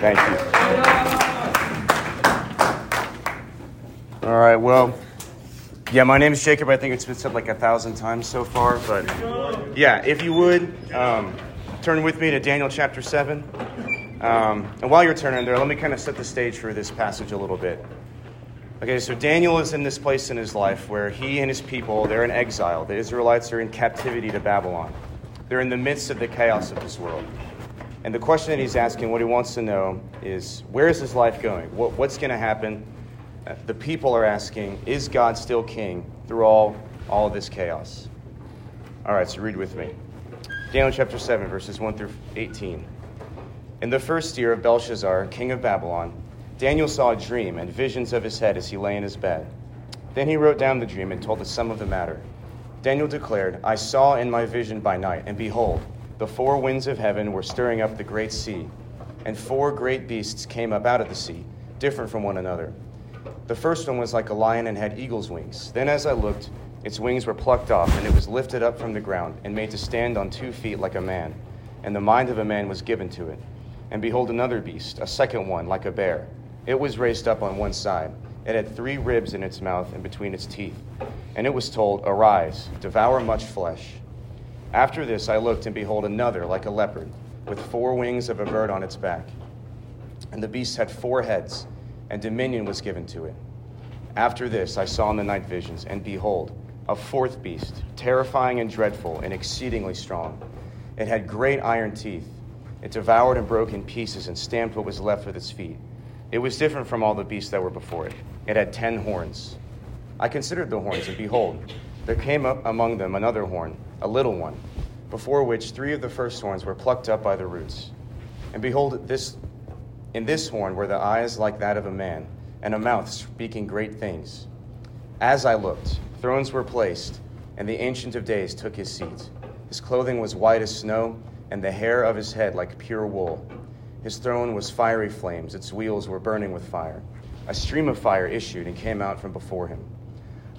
Thank you. All right, well, yeah, my name is Jacob. I think it's been said like a thousand times so far, but yeah, if you would, um, turn with me to Daniel chapter 7. Um, and while you're turning there, let me kind of set the stage for this passage a little bit. Okay, so Daniel is in this place in his life where he and his people, they're in exile. The Israelites are in captivity to Babylon. They're in the midst of the chaos of this world. And the question that he's asking, what he wants to know, is where is his life going? What, what's going to happen? Uh, the people are asking, is God still king through all, all this chaos? All right, so read with me. Daniel chapter 7, verses 1 through 18. In the first year of Belshazzar, king of Babylon, Daniel saw a dream and visions of his head as he lay in his bed. Then he wrote down the dream and told the sum of the matter. Daniel declared, I saw in my vision by night, and behold, the four winds of heaven were stirring up the great sea, and four great beasts came up out of the sea, different from one another. The first one was like a lion and had eagle's wings. Then, as I looked, its wings were plucked off, and it was lifted up from the ground, and made to stand on two feet like a man. And the mind of a man was given to it. And behold, another beast, a second one, like a bear it was raised up on one side. It had three ribs in its mouth and between its teeth. And it was told, Arise, devour much flesh. After this I looked, and behold, another, like a leopard, with four wings of a bird on its back. And the beast had four heads, and dominion was given to it. After this I saw in the night visions, and behold, a fourth beast, terrifying and dreadful, and exceedingly strong. It had great iron teeth. It devoured and broke in pieces, and stamped what was left with its feet it was different from all the beasts that were before it. It had ten horns. I considered the horns, and behold, there came up among them another horn, a little one, before which three of the first horns were plucked up by the roots. And behold, this, in this horn were the eyes like that of a man, and a mouth speaking great things. As I looked, thrones were placed, and the Ancient of Days took his seat. His clothing was white as snow, and the hair of his head like pure wool. His throne was fiery flames, its wheels were burning with fire. A stream of fire issued and came out from before him.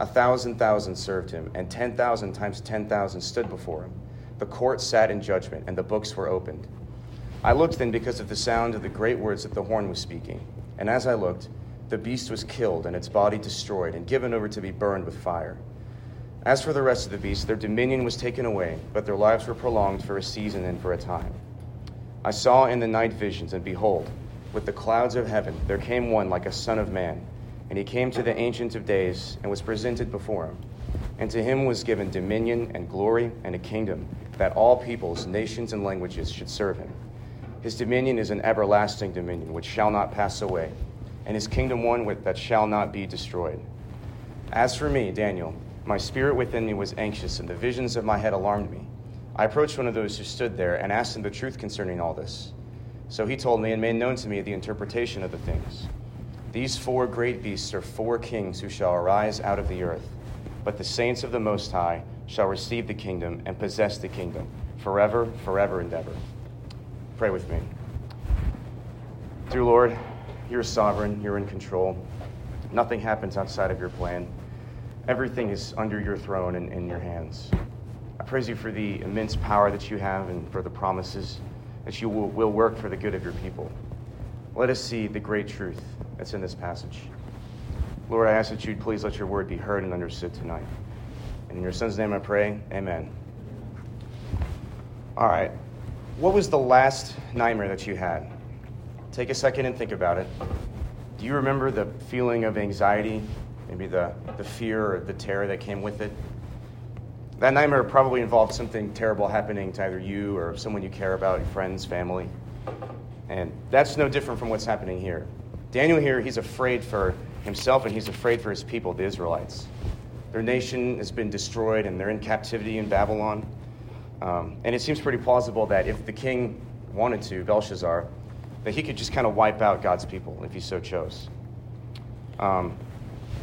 A thousand thousand served him, and ten thousand times ten thousand stood before him. The court sat in judgment, and the books were opened. I looked then because of the sound of the great words that the horn was speaking. And as I looked, the beast was killed, and its body destroyed, and given over to be burned with fire. As for the rest of the beasts, their dominion was taken away, but their lives were prolonged for a season and for a time. I saw in the night visions, and behold, with the clouds of heaven there came one like a son of man. And he came to the Ancient of Days and was presented before him. And to him was given dominion and glory and a kingdom, that all peoples, nations, and languages should serve him. His dominion is an everlasting dominion which shall not pass away, and his kingdom one that shall not be destroyed. As for me, Daniel, my spirit within me was anxious, and the visions of my head alarmed me. I approached one of those who stood there and asked him the truth concerning all this. So he told me and made known to me the interpretation of the things. These four great beasts are four kings who shall arise out of the earth, but the saints of the Most High shall receive the kingdom and possess the kingdom forever, forever and ever. Pray with me. Dear Lord, you're sovereign, you're in control. Nothing happens outside of your plan. Everything is under your throne and in your hands. I praise you for the immense power that you have and for the promises that you will, will work for the good of your people. Let us see the great truth that's in this passage. Lord, I ask that you'd please let your word be heard and understood tonight. And in your son's name I pray, amen. All right. What was the last nightmare that you had? Take a second and think about it. Do you remember the feeling of anxiety, maybe the, the fear or the terror that came with it? That nightmare probably involved something terrible happening to either you or someone you care about, your friends, family. And that's no different from what's happening here. Daniel here, he's afraid for himself and he's afraid for his people, the Israelites. Their nation has been destroyed and they're in captivity in Babylon. Um, and it seems pretty plausible that if the king wanted to, Belshazzar, that he could just kind of wipe out God's people if he so chose. Um,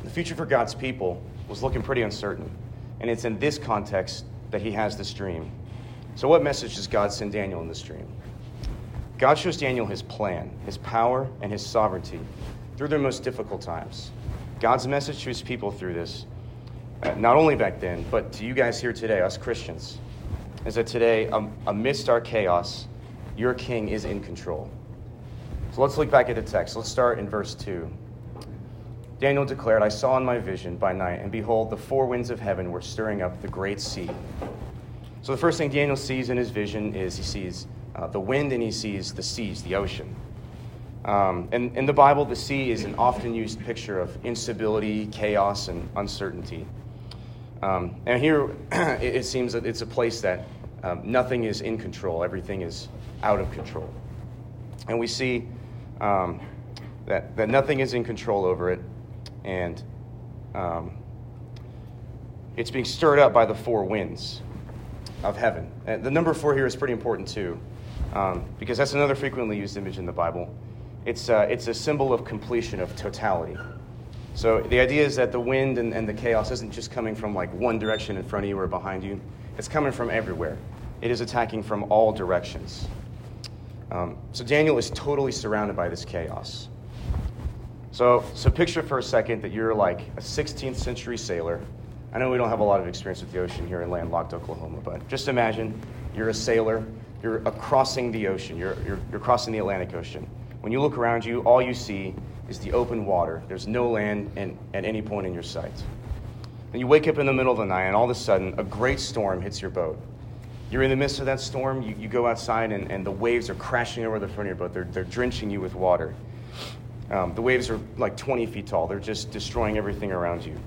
the future for God's people was looking pretty uncertain. And it's in this context that he has this dream. So, what message does God send Daniel in this dream? God shows Daniel his plan, his power, and his sovereignty through their most difficult times. God's message to his people through this, uh, not only back then, but to you guys here today, us Christians, is that today, um, amidst our chaos, your king is in control. So let's look back at the text. Let's start in verse 2. Daniel declared, I saw in my vision by night, and behold, the four winds of heaven were stirring up the great sea. So the first thing Daniel sees in his vision is he sees uh, the wind and he sees the seas, the ocean. Um, and in the Bible, the sea is an often used picture of instability, chaos, and uncertainty. Um, and here it, it, seems that it's a place that um, nothing is in control, everything is out of control. And we see um, that, that nothing is in control over it and um, it's being stirred up by the four winds of heaven. And the number four here is pretty important too, um, because that's another frequently used image in the Bible. It's, uh, it's a symbol of completion, of totality. So the idea is that the wind and, and the chaos isn't just coming from like one direction in front of you or behind you, it's coming from everywhere. It is attacking from all directions. Um, so Daniel is totally surrounded by this chaos. So, so picture for a second that you're like a 16th century sailor. I know we don't have a lot of experience with the ocean here in landlocked Oklahoma, but just imagine you're a sailor, you're crossing the ocean, you're, you're, you're crossing the Atlantic Ocean. When you look around you, all you see is the open water. There's no land in, at any point in your sight. And you wake up in the middle of the night, and all of a sudden, a great storm hits your boat. You're in the midst of that storm, you, you go outside, and, and the waves are crashing over the front of your boat. They're, they're drenching you with water. Um, the waves are like 20 feet tall, they're just destroying everything around you.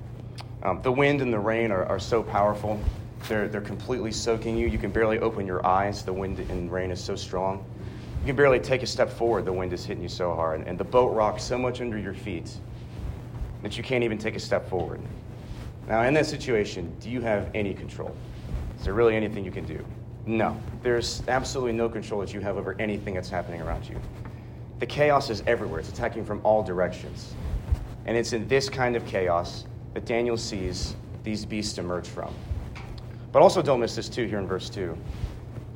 Um, the wind and the rain are, are so powerful, they're, they're completely soaking you. You can barely open your eyes, the wind and rain is so strong. You can barely take a step forward, the wind is hitting you so hard. And the boat rocks so much under your feet that you can't even take a step forward. Now, in that situation, do you have any control? Is there really anything you can do? No. There's absolutely no control that you have over anything that's happening around you. The chaos is everywhere, it's attacking from all directions. And it's in this kind of chaos that Daniel sees these beasts emerge from. But also, don't miss this too here in verse 2.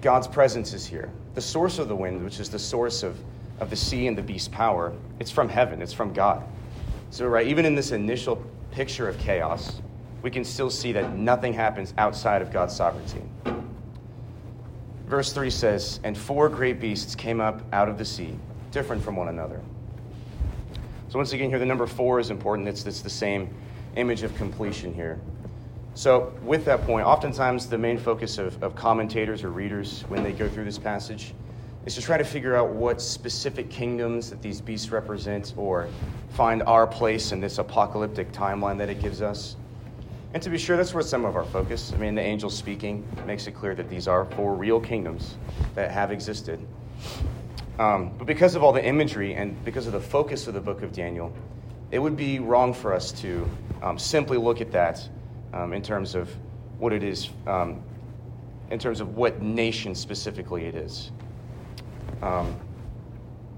God's presence is here. The source of the wind, which is the source of, of the sea and the beast's power, it's from heaven, it's from God. So, right, even in this initial picture of chaos, we can still see that nothing happens outside of God's sovereignty. Verse 3 says, And four great beasts came up out of the sea different from one another. So, once again, here the number four is important. It's, it's the same image of completion here. So, with that point, oftentimes the main focus of, of commentators or readers when they go through this passage is to try to figure out what specific kingdoms that these beasts represent or find our place in this apocalyptic timeline that it gives us. And to be sure, that's where some of our focus. I mean, the angel speaking makes it clear that these are four real kingdoms that have existed. Um, but because of all the imagery and because of the focus of the book of Daniel, it would be wrong for us to um, simply look at that um, in terms of what it is, um, in terms of what nation specifically it is. Um,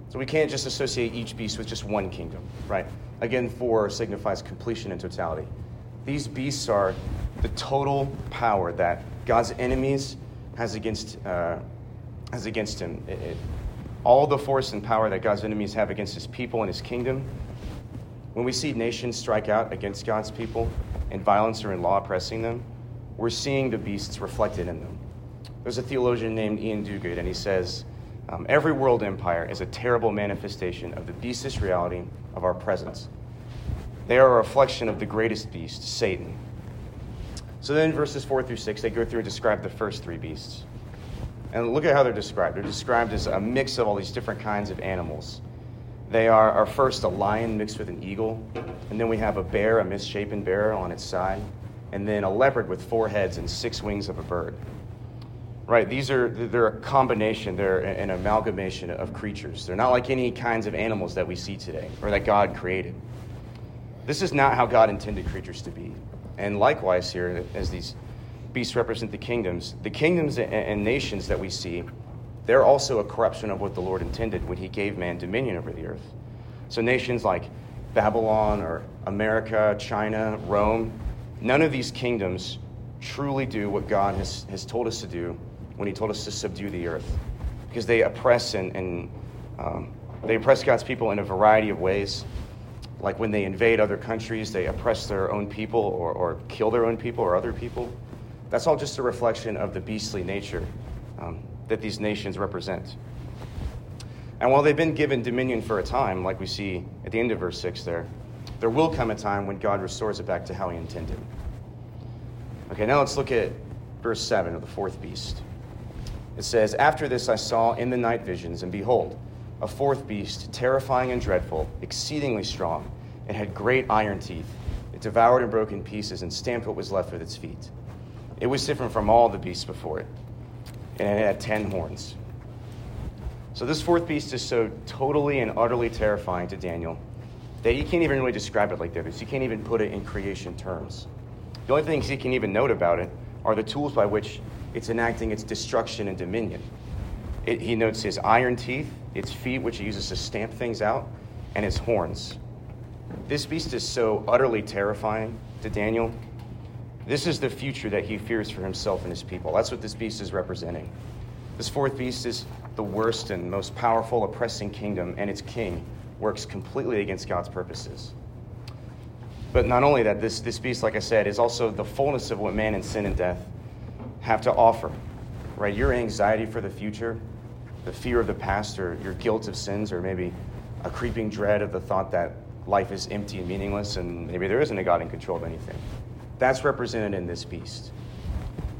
so we can't just associate each beast with just one kingdom, right? Again, four signifies completion and totality. These beasts are the total power that God's enemies has against, uh, has against him. It, it, all the force and power that God's enemies have against his people and his kingdom, when we see nations strike out against God's people and violence or in law oppressing them, we're seeing the beasts reflected in them. There's a theologian named Ian Duguid, and he says, um, Every world empire is a terrible manifestation of the beastish reality of our presence. They are a reflection of the greatest beast, Satan. So then, verses 4 through 6, they go through and describe the first three beasts. And look at how they're described. They're described as a mix of all these different kinds of animals. They are, are first a lion mixed with an eagle, and then we have a bear, a misshapen bear on its side, and then a leopard with four heads and six wings of a bird. Right, these are they're a combination, they're an amalgamation of creatures. They're not like any kinds of animals that we see today or that God created. This is not how God intended creatures to be. And likewise, here, as these beasts represent the kingdoms. The kingdoms and nations that we see, they're also a corruption of what the Lord intended when he gave man dominion over the earth. So nations like Babylon or America, China, Rome, none of these kingdoms truly do what God has, has told us to do when he told us to subdue the earth. Because they oppress and, and um, they oppress God's people in a variety of ways. Like when they invade other countries, they oppress their own people or, or kill their own people or other people. That's all just a reflection of the beastly nature um, that these nations represent. And while they've been given dominion for a time, like we see at the end of verse 6 there, there will come a time when God restores it back to how he intended. Okay, now let's look at verse 7 of the fourth beast. It says, After this I saw in the night visions, and behold, a fourth beast, terrifying and dreadful, exceedingly strong, and had great iron teeth. It devoured and broke in pieces and stamped what was left with its feet. It was different from all the beasts before it, and it had ten horns. So this fourth beast is so totally and utterly terrifying to Daniel that he can't even really describe it like others. He can't even put it in creation terms. The only things he can even note about it are the tools by which it's enacting its destruction and dominion. It, he notes his iron teeth, its feet, which he uses to stamp things out, and his horns. This beast is so utterly terrifying to Daniel. This is the future that he fears for himself and his people. That's what this beast is representing. This fourth beast is the worst and most powerful, oppressing kingdom, and its king works completely against God's purposes. But not only that, this, this beast, like I said, is also the fullness of what man and sin and death have to offer. Right? Your anxiety for the future, the fear of the past, or your guilt of sins, or maybe a creeping dread of the thought that life is empty and meaningless and maybe there isn't a God in control of anything. That's represented in this beast.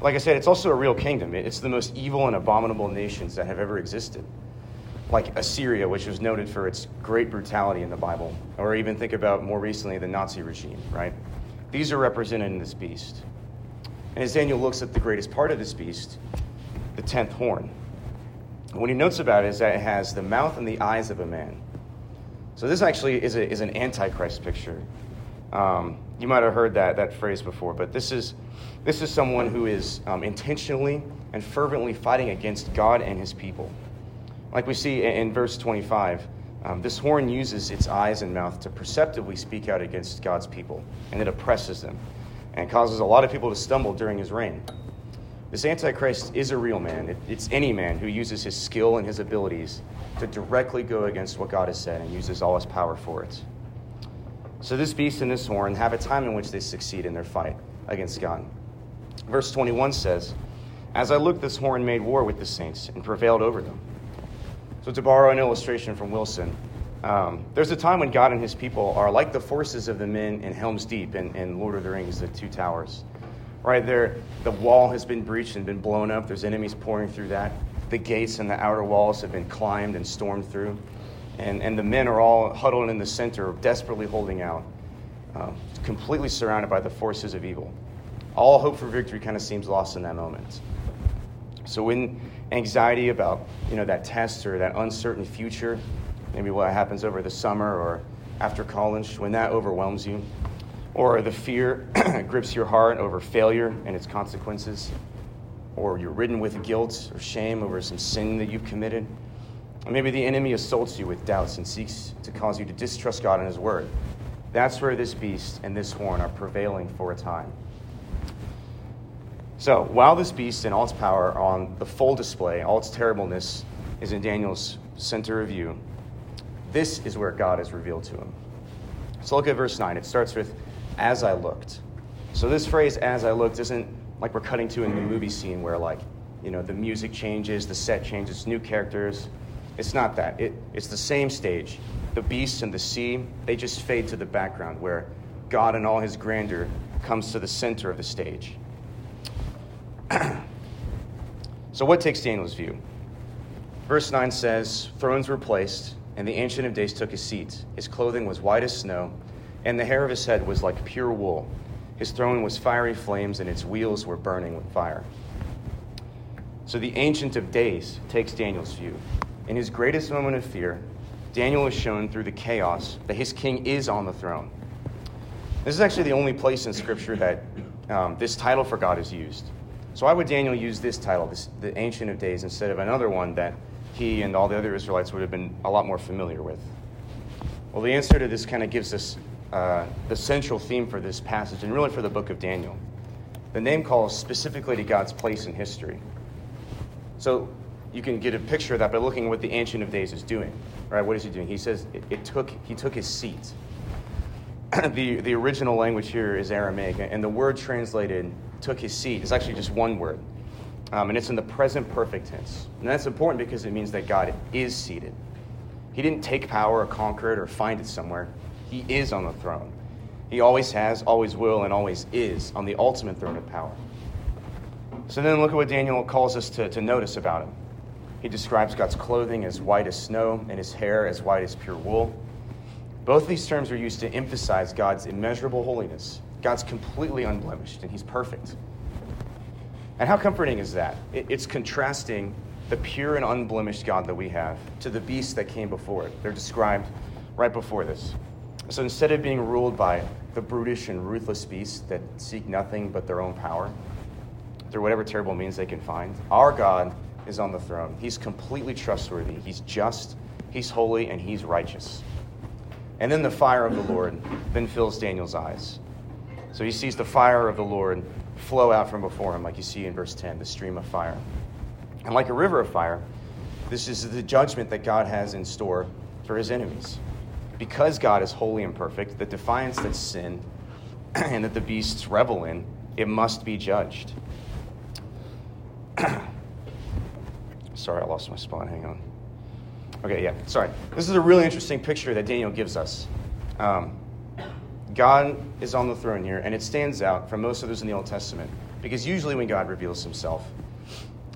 Like I said, it's also a real kingdom. It's the most evil and abominable nations that have ever existed. Like Assyria, which was noted for its great brutality in the Bible, or even think about more recently the Nazi regime, right? These are represented in this beast. And as Daniel looks at the greatest part of this beast, the tenth horn, what he notes about it is that it has the mouth and the eyes of a man. So this actually is, a, is an antichrist picture. Um, you might have heard that, that phrase before, but this is, this is someone who is um, intentionally and fervently fighting against God and his people. Like we see in, in verse 25, um, this horn uses its eyes and mouth to perceptively speak out against God's people, and it oppresses them and causes a lot of people to stumble during his reign. This Antichrist is a real man. It, it's any man who uses his skill and his abilities to directly go against what God has said and uses all his power for it. So this beast and this horn have a time in which they succeed in their fight against God. Verse 21 says, As I looked, this horn made war with the saints and prevailed over them. So to borrow an illustration from Wilson, um, there's a time when God and his people are like the forces of the men in Helm's Deep and in Lord of the Rings, the Two Towers. Right there, the wall has been breached and been blown up. There's enemies pouring through that. The gates and the outer walls have been climbed and stormed through and, and the men are all huddled in the center, desperately holding out, um, completely surrounded by the forces of evil. All hope for victory kind of seems lost in that moment. So when anxiety about you know that test or that uncertain future, maybe what happens over the summer or after college, when that overwhelms you, or the fear grips your heart over failure and its consequences, or you're ridden with guilt or shame over some sin that you've committed maybe the enemy assaults you with doubts and seeks to cause you to distrust God and His Word. That's where this beast and this horn are prevailing for a time. So, while this beast and all its power are on the full display, all its terribleness is in Daniel's center of view, this is where God is revealed to him. So, look at verse 9. It starts with, As I looked. So, this phrase, as I looked, isn't like we're cutting to in the movie scene where, like, you know, the music changes, the set changes, new characters. It's not that. It, it's the same stage. The beasts and the sea, they just fade to the background where God in all his grandeur comes to the center of the stage. so, what takes Daniel's view? Verse 9 says Thrones were placed, and the Ancient of Days took his seat. His clothing was white as snow, and the hair of his head was like pure wool. His throne was fiery flames, and its wheels were burning with fire. So, the Ancient of Days takes Daniel's view. In his greatest moment of fear, Daniel is shown through the chaos that his king is on the throne. This is actually the only place in Scripture that um, this title for God is used. So, why would Daniel use this title, this, the Ancient of Days, instead of another one that he and all the other Israelites would have been a lot more familiar with? Well, the answer to this kind of gives us uh, the central theme for this passage and really for the book of Daniel. The name calls specifically to God's place in history. So, you can get a picture of that by looking at what the Ancient of Days is doing. Right? What is he doing? He says it, it took, he took his seat. the, the original language here is Aramaic, and the word translated took his seat is actually just one word. Um, and it's in the present perfect tense. And that's important because it means that God is seated. He didn't take power or conquer it or find it somewhere. He is on the throne. He always has, always will, and always is on the ultimate throne of power. So then look at what Daniel calls us to, to notice about him. He describes God's clothing as white as snow and his hair as white as pure wool. Both these terms are used to emphasize God's immeasurable holiness. God's completely unblemished and he's perfect. And how comforting is that? It's contrasting the pure and unblemished God that we have to the beast that came before it. They're described right before this. So instead of being ruled by the brutish and ruthless beasts that seek nothing but their own power, through whatever terrible means they can find, our God is on the throne. He's completely trustworthy, He's just, He's holy, and He's righteous. And then the fire of the Lord then fills Daniel's eyes. So he sees the fire of the Lord flow out from before him, like you see in verse 10, the stream of fire. And like a river of fire, this is the judgment that God has in store for his enemies. Because God is holy and perfect, the defiance that sin and that the beasts revel in, it must be judged. Sorry, I lost my spot. Hang on. Okay, yeah, sorry. This is a really interesting picture that Daniel gives us. Um, God is on the throne here, and it stands out from most others in the Old Testament because usually when God reveals himself,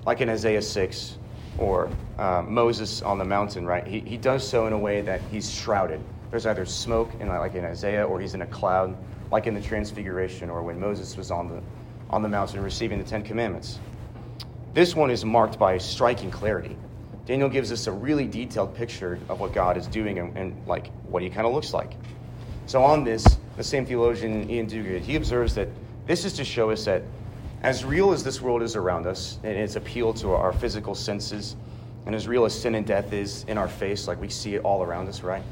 like in Isaiah 6 or uh, Moses on the mountain, right, he, he does so in a way that he's shrouded. There's either smoke, in, like in Isaiah, or he's in a cloud, like in the Transfiguration, or when Moses was on the, on the mountain receiving the Ten Commandments. This one is marked by striking clarity. Daniel gives us a really detailed picture of what God is doing and, and like what he kind of looks like. So on this, the same theologian Ian Duguid, he observes that this is to show us that as real as this world is around us and its appeal to our physical senses, and as real as sin and death is in our face, like we see it all around us, right?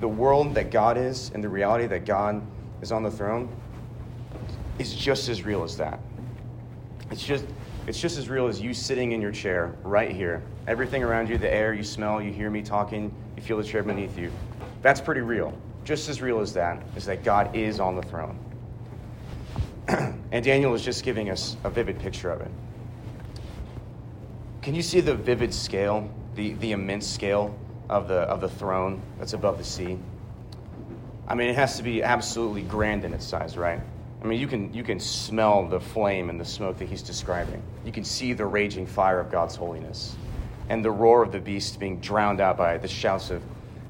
The world that God is and the reality that God is on the throne is just as real as that. It's just it's just as real as you sitting in your chair right here. Everything around you, the air, you smell, you hear me talking, you feel the chair beneath you. That's pretty real. Just as real as that is that God is on the throne. and Daniel is just giving us a vivid picture of it. Can you see the vivid scale, the, the immense scale of the, of the throne that's above the sea? I mean, it has to be absolutely grand in its size, right? I mean, you can, you can smell the flame and the smoke that he's describing. You can see the raging fire of God's holiness and the roar of the beast being drowned out by the shouts of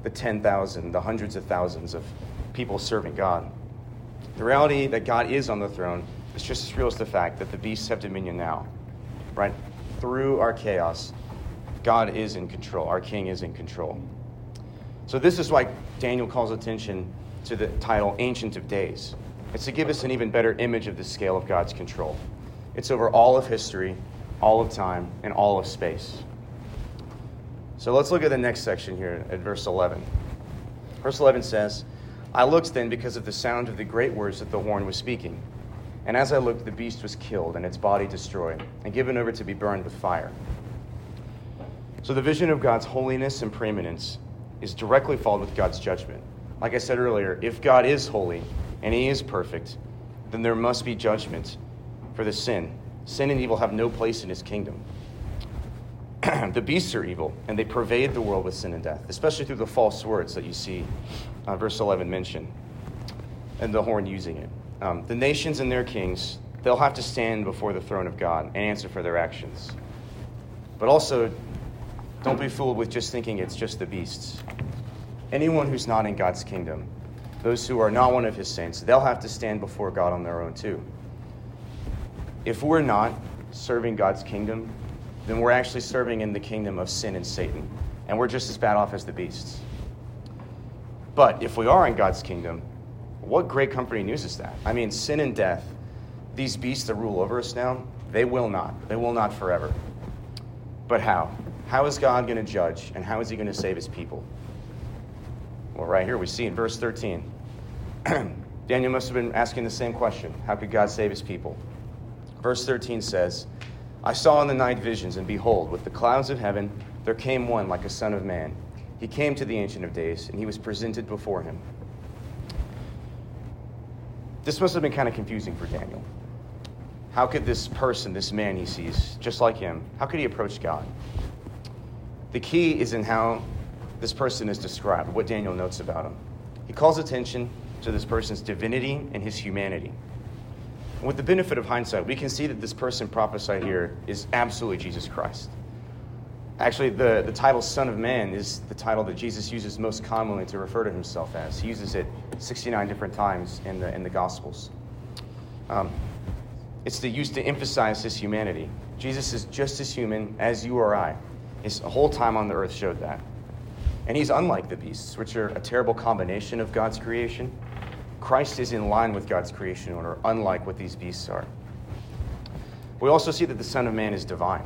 the 10,000, the hundreds of thousands of people serving God. The reality that God is on the throne is just as real as the fact that the beasts have dominion now, right? Through our chaos, God is in control. Our king is in control. So, this is why Daniel calls attention to the title Ancient of Days. It's to give us an even better image of the scale of God's control. It's over all of history, all of time, and all of space. So let's look at the next section here at verse 11. Verse 11 says, I looked then because of the sound of the great words that the horn was speaking. And as I looked, the beast was killed and its body destroyed and given over to be burned with fire. So the vision of God's holiness and preeminence is directly followed with God's judgment. Like I said earlier, if God is holy, and he is perfect, then there must be judgment for the sin. Sin and evil have no place in his kingdom. the beasts are evil, and they pervade the world with sin and death, especially through the false words that you see uh, verse 11 mentioned, and the horn using it. Um, the nations and their kings, they'll have to stand before the throne of God and answer for their actions. But also, don't be fooled with just thinking it's just the beasts. Anyone who's not in God's kingdom those who are not one of his saints, they'll have to stand before God on their own too. If we're not serving God's kingdom, then we're actually serving in the kingdom of sin and Satan, and we're just as bad off as the beasts. But if we are in God's kingdom, what great comforting news is that? I mean, sin and death, these beasts that rule over us now, they will not. They will not forever. But how? How is God going to judge, and how is he going to save his people? Well, right here we see in verse 13. Daniel must have been asking the same question How could God save his people? Verse 13 says, I saw in the night visions, and behold, with the clouds of heaven, there came one like a son of man. He came to the Ancient of Days, and he was presented before him. This must have been kind of confusing for Daniel. How could this person, this man he sees, just like him, how could he approach God? The key is in how this person is described, what Daniel notes about him. He calls attention to this person's divinity and his humanity. And with the benefit of hindsight, we can see that this person prophesied here is absolutely Jesus Christ. Actually, the, the title Son of Man is the title that Jesus uses most commonly to refer to himself as. He uses it 69 different times in the, in the Gospels. Um, it's the used to emphasize his humanity. Jesus is just as human as you or I. His whole time on the earth showed that. And he's unlike the beasts, which are a terrible combination of God's creation. Christ is in line with God's creation order, unlike what these beasts are. We also see that the Son of Man is divine.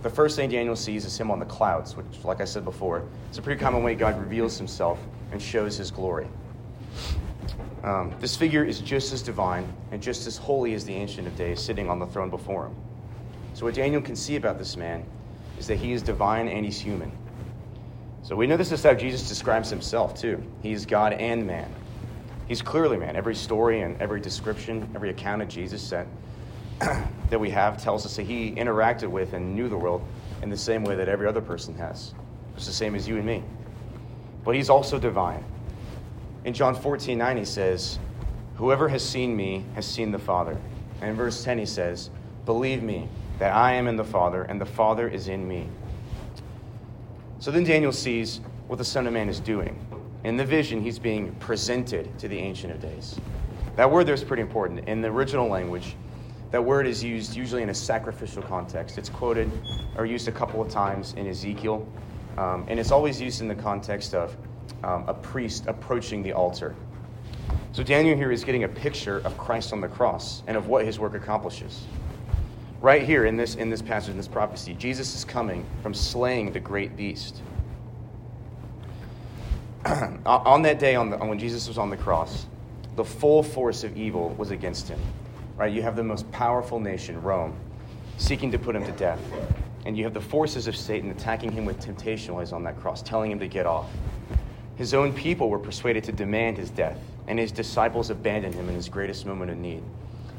The first thing Daniel sees is him on the clouds, which, like I said before, it's a pretty common way God reveals himself and shows his glory. Um, this figure is just as divine and just as holy as the Ancient of Days sitting on the throne before him. So, what Daniel can see about this man is that he is divine and he's human. So, we know this is how Jesus describes himself, too. He's God and man. He's clearly man. Every story and every description, every account of Jesus that, that we have tells us that he interacted with and knew the world in the same way that every other person has. It's the same as you and me. But he's also divine. In John 14, 9, he says, Whoever has seen me has seen the Father. And in verse 10, he says, Believe me that I am in the Father, and the Father is in me. So then Daniel sees what the Son of Man is doing. In the vision, he's being presented to the Ancient of Days. That word there is pretty important. In the original language, that word is used usually in a sacrificial context. It's quoted or used a couple of times in Ezekiel, um, and it's always used in the context of um, a priest approaching the altar. So Daniel here is getting a picture of Christ on the cross and of what his work accomplishes. Right here in this, in this passage, in this prophecy, Jesus is coming from slaying the great beast. on that day, on, the, when Jesus was on the cross, the full force of evil was against him. Right? You have the most powerful nation, Rome, seeking to put him to death. And you have the forces of Satan attacking him with temptation while he's on that cross, telling him to get off. His own people were persuaded to demand his death, and his disciples abandoned him in his greatest moment of need.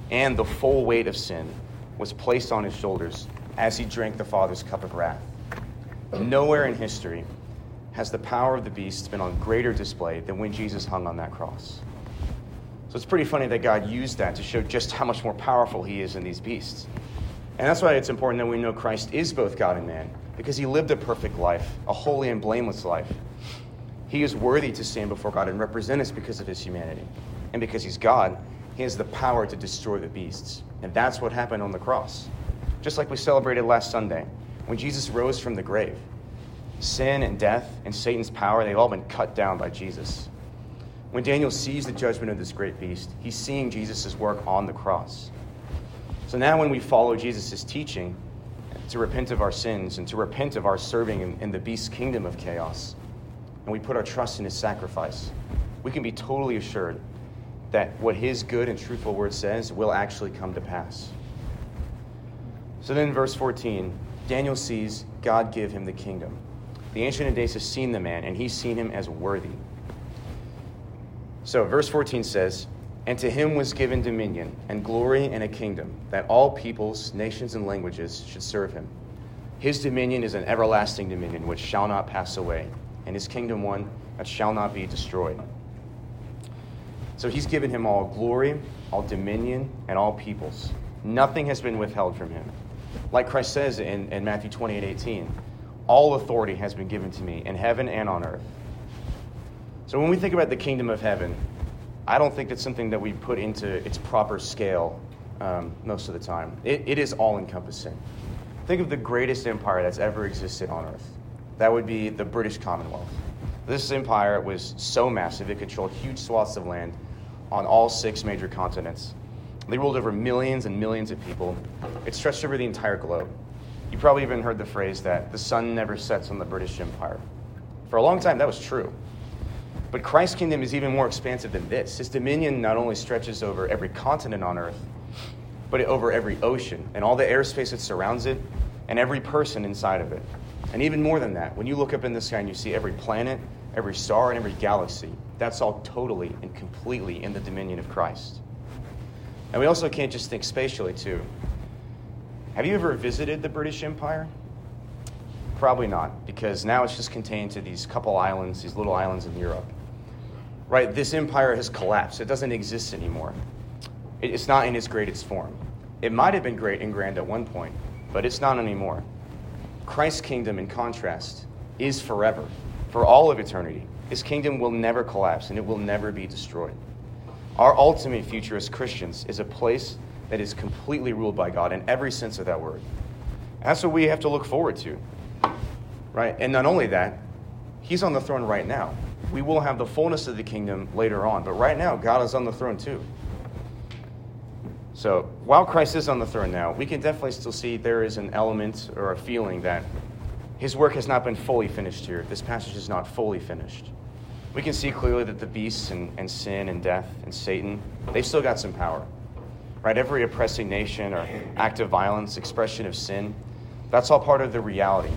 And the full weight of sin was placed on his shoulders as he drank the Father's cup of wrath. Nowhere in history has the power of the beast been on greater display than when Jesus hung on that cross. So it's pretty funny that God used that to show just how much more powerful he is than these beasts. And that's why it's important that we know Christ is both God and man, because he lived a perfect life, a holy and blameless life. He is worthy to stand before God and represent us because of his humanity. And because he's God, he has the power to destroy the beasts. And that's what happened on the cross. Just like we celebrated last Sunday, when Jesus rose from the grave. Sin and death and Satan's power, they've all been cut down by Jesus. When Daniel sees the judgment of this great beast, he's seeing Jesus' work on the cross. So now, when we follow Jesus' teaching to repent of our sins and to repent of our serving in, in the beast's kingdom of chaos, and we put our trust in his sacrifice, we can be totally assured that what his good and truthful word says will actually come to pass. So then, verse 14, Daniel sees God give him the kingdom. The Ancient of Days has seen the man, and he's seen him as worthy. So, verse 14 says, And to him was given dominion, and glory, and a kingdom, that all peoples, nations, and languages should serve him. His dominion is an everlasting dominion which shall not pass away and his kingdom one that shall not be destroyed. So he's given him all glory, all dominion, and all peoples. Nothing has been withheld from him. Like Christ says in, in Matthew 28 18, all authority has been given to me in heaven and on earth. So when we think about the kingdom of heaven, I don't think it's something that we put into its proper scale um, most of the time. It, it is all encompassing. Think of the greatest empire that's ever existed on earth that would be the British Commonwealth. This empire was so massive, it controlled huge swaths of land on all six major continents. They ruled over millions and millions of people. It stretched over the entire globe. You probably even heard the phrase that the sun never sets on the British Empire. For a long time, that was true. But Christ's kingdom is even more expansive than this. His dominion not only stretches over every continent on earth, but over every ocean and all the airspace that surrounds it and every person inside of it. And even more than that, when you look up in the sky and you see every planet, every star, and every galaxy, that's all totally and completely in the dominion of Christ. And we also can't just think spatially, too. Have you ever visited the British Empire? Probably not, because now it's just contained to these couple islands, these little islands in Europe. Right? This empire has collapsed. It doesn't exist anymore. It's not in its greatest form. It might have been great and grand at one point, but it's not anymore. Christ's kingdom, in contrast, is forever, for all of eternity. His kingdom will never collapse and it will never be destroyed. Our ultimate future as Christians is a place that is completely ruled by God in every sense of that word. That's what we have to look forward to. Right? And not only that, He's on the throne right now. We will have the fullness of the kingdom later on, but right now, God is on the throne too. So while Christ is on the throne now, we can definitely still see there is an element or a feeling that his work has not been fully finished here. This passage is not fully finished. We can see clearly that the beasts and, and sin and death and Satan, they've still got some power. Right? Every oppressing nation or act of violence, expression of sin, that's all part of the reality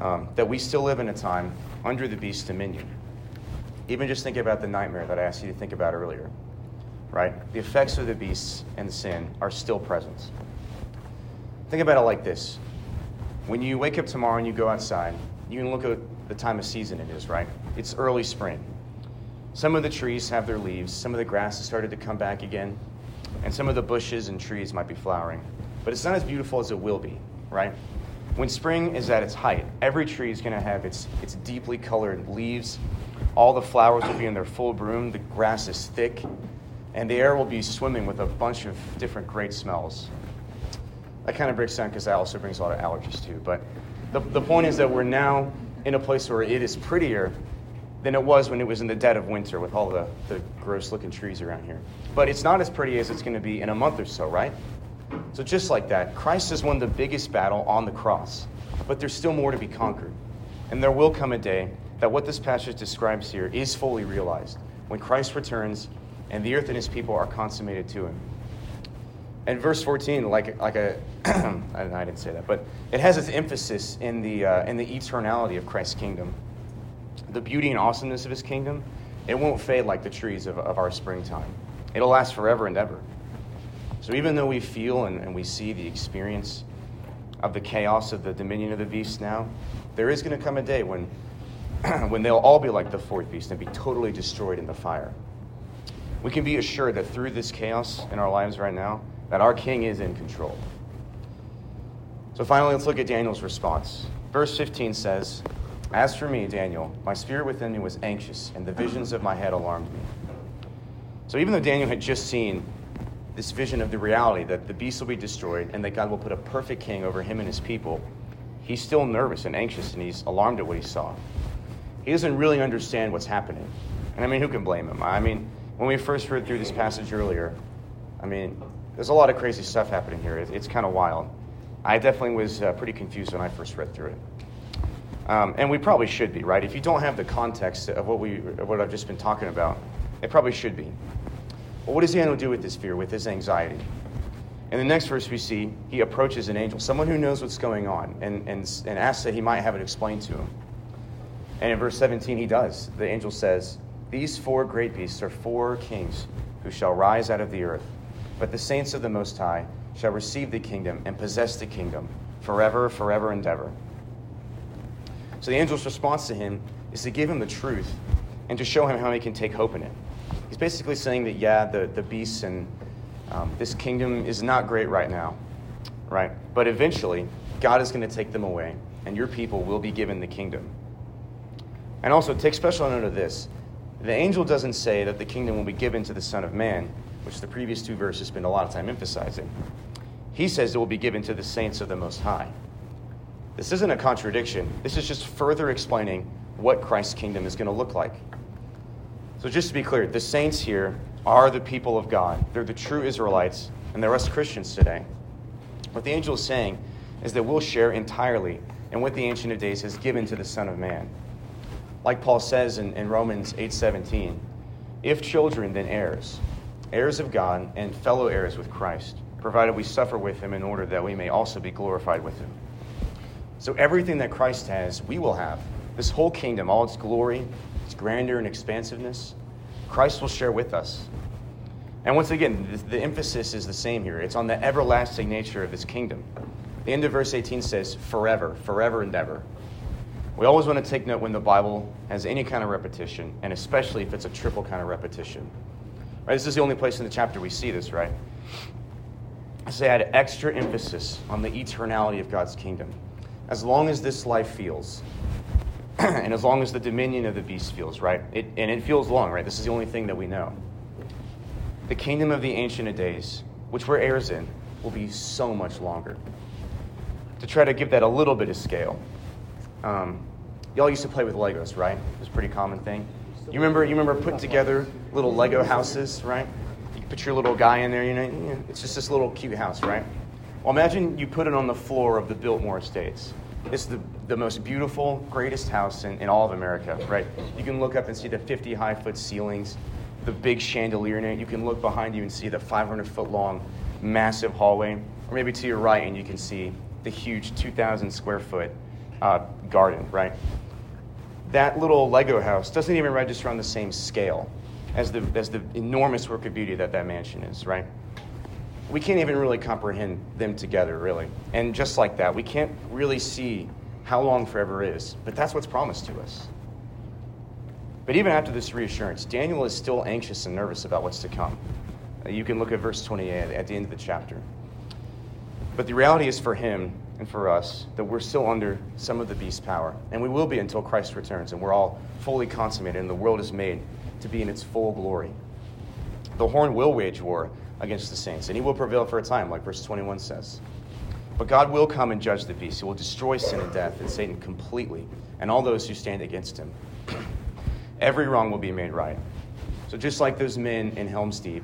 um, that we still live in a time under the beast's dominion. Even just think about the nightmare that I asked you to think about earlier right? The effects of the beast and sin are still present. Think about it like this when you wake up tomorrow and you go outside, you can look at the time of season it is, right? It's early spring. Some of the trees have their leaves, some of the grass has started to come back again, and some of the bushes and trees might be flowering. But it's not as beautiful as it will be, right? When spring is at its height, every tree is going to have its, its deeply colored leaves. All the flowers will be in their full bloom. The grass is thick and the air will be swimming with a bunch of different great smells. That kind of breaks down because that also brings a lot of allergies too. But the, the point is that we're now in a place where it is prettier than it was when it was in the dead of winter with all the, the gross looking trees around here. But it's not as pretty as it's going to be in a month or so, right? So, just like that, Christ has won the biggest battle on the cross, but there's still more to be conquered. And there will come a day that what this passage describes here is fully realized. When Christ returns, and the earth and his people are consummated to him. And verse 14, like, like a, I didn't say that, but it has its emphasis in the, uh, in the eternality of Christ's kingdom. The beauty and awesomeness of his kingdom, it won't fade like the trees of, of our springtime. It'll last forever and ever. So even though we feel and, and we see the experience of the chaos of the dominion of the beast now, there is going to come a day when, when they'll all be like the fourth beast and be totally destroyed in the fire we can be assured that through this chaos in our lives right now, that our King is in control. So finally, let's look at Daniel's response. Verse 15 says, As for me, Daniel, my spirit within me was anxious, and the visions of my head alarmed me. So even though Daniel had just seen this vision of the reality that the beast will be destroyed and that God will put a perfect king over him and his people, he's still nervous and anxious and he's alarmed at what he saw. He doesn't really understand what's happening. And I mean, who can blame him? I mean, when we first read through this passage earlier, I mean, there's a lot of crazy stuff happening here. It's, kind of wild. I definitely was uh, pretty confused when I first read through it. Um, and we probably should be, right? If you don't have the context of what, we, what I've just been talking about, it probably should be. Well, what does the Daniel do with this fear, with this anxiety? In the next verse, we see he approaches an angel, someone who knows what's going on, and, and, and asks that he might have it explained to him. And in verse 17, he does. The angel says, these four great beasts are four kings who shall rise out of the earth. But the saints of the Most High shall receive the kingdom and possess the kingdom forever, forever and ever. So the angel's response to him is to give him the truth and to show him how he can take hope in it. He's basically saying that, yeah, the, the beasts and um, this kingdom is not great right now, right? But eventually, God is going to take them away, and your people will be given the kingdom. And also, take special note of this the angel doesn't say that the kingdom will be given to the Son of Man, which the previous two verses spend a lot of time emphasizing. He says it will be given to the saints of the Most High. This isn't a contradiction. This is just further explaining what Christ's kingdom is going to look like. So, just to be clear, the saints here are the people of God. They're the true Israelites, and they're us Christians today. What the angel is saying is that we'll share entirely in what the Ancient of Days has given to the Son of Man like Paul says in, in Romans 8:17, if children, then heirs, heirs of God and fellow heirs with Christ, provided we suffer with him in order that we may also be glorified with him. So everything that Christ has, we will have. This whole kingdom, all its glory, its grandeur and expansiveness, Christ will share with us. And once again, the, the emphasis is the same here. It's on the everlasting nature of his kingdom. The end of verse 18 says, forever, forever and ever. We always want to take note when the Bible has any kind of repetition, and especially if it's a triple kind of repetition. Right? This is the only place in the chapter we see this, right? So they add extra emphasis on the eternality of God's kingdom. As long as this life feels, and as long as the dominion of the beast feels, right? It, and it feels long, right? This is the only thing that we know. The kingdom of the Ancient of Days, which we're heirs in, will be so much longer. To try to give that a little bit of scale, um, y'all used to play with Legos, right? It was a pretty common thing. You remember, you remember putting together little Lego houses, right? You put your little guy in there, you know, it's just this little cute house, right? Well, imagine you put it on the floor of the Biltmore Estates. It's the, the most beautiful, greatest house in, in all of America, right? You can look up and see the 50 high foot ceilings, the big chandelier in it. You can look behind you and see the 500 foot long, massive hallway. Or maybe to your right and you can see the huge 2,000 square foot uh, garden, right? That little Lego house doesn't even register on the same scale as the, as the enormous work of beauty that that mansion is, right? We can't even really comprehend them together, really. And just like that, we can't really see how long forever is, but that's what's promised to us. But even after this reassurance, Daniel is still anxious and nervous about what's to come. Uh, you can look at verse 28 at the end of the chapter. But the reality is for him and for us that we're still under some of the beast's power, and we will be until Christ returns and we're all fully consummated and the world is made to be in its full glory. The horn will wage war against the saints, and he will prevail for a time, like verse 21 says. But God will come and judge the beast. He will destroy sin and death and Satan completely, and all those who stand against him. Every wrong will be made right. So, just like those men in Helm's Deep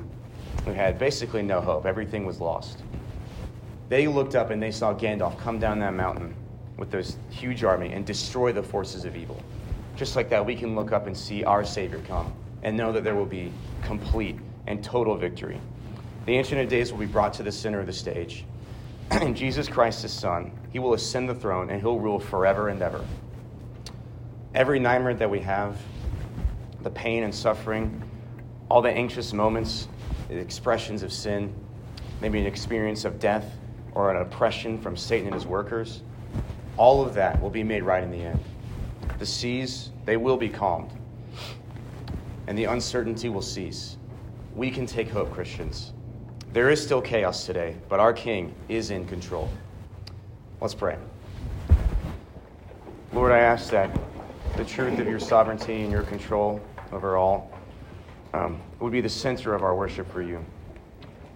who had basically no hope, everything was lost. They looked up and they saw Gandalf come down that mountain with this huge army and destroy the forces of evil. Just like that, we can look up and see our Savior come and know that there will be complete and total victory. The Ancient of Days will be brought to the center of the stage. and Jesus Christ, his Son, he will ascend the throne and he'll rule forever and ever. Every nightmare that we have, the pain and suffering, all the anxious moments, the expressions of sin, maybe an experience of death or an oppression from Satan and his workers, all of that will be made right in the end. The seas, they will be calmed, and the uncertainty will cease. We can take hope, Christians. There is still chaos today, but our King is in control. Let's pray. Lord, I ask that the truth of your sovereignty and your control over all um, would be the center of our worship for you.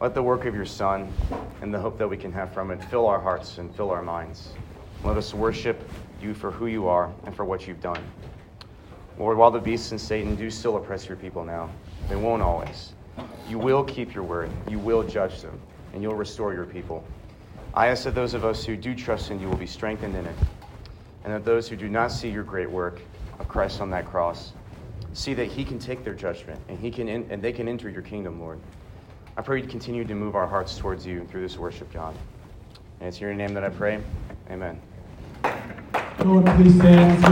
Let the work of your Son and the hope that we can have from it fill our hearts and fill our minds. Let us worship you for who you are and for what you've done. Lord, while the beasts and Satan do still oppress your people now, they won't always. You will keep your word, you will judge them, and you'll restore your people. I ask that those of us who do trust in you will be strengthened in it, and that those who do not see your great work of Christ on that cross see that he can take their judgment and, he can in, and they can enter your kingdom, Lord. I pray you continue to move our hearts towards you through this worship, God. And it's in your name that I pray. Amen. Lord, please stand.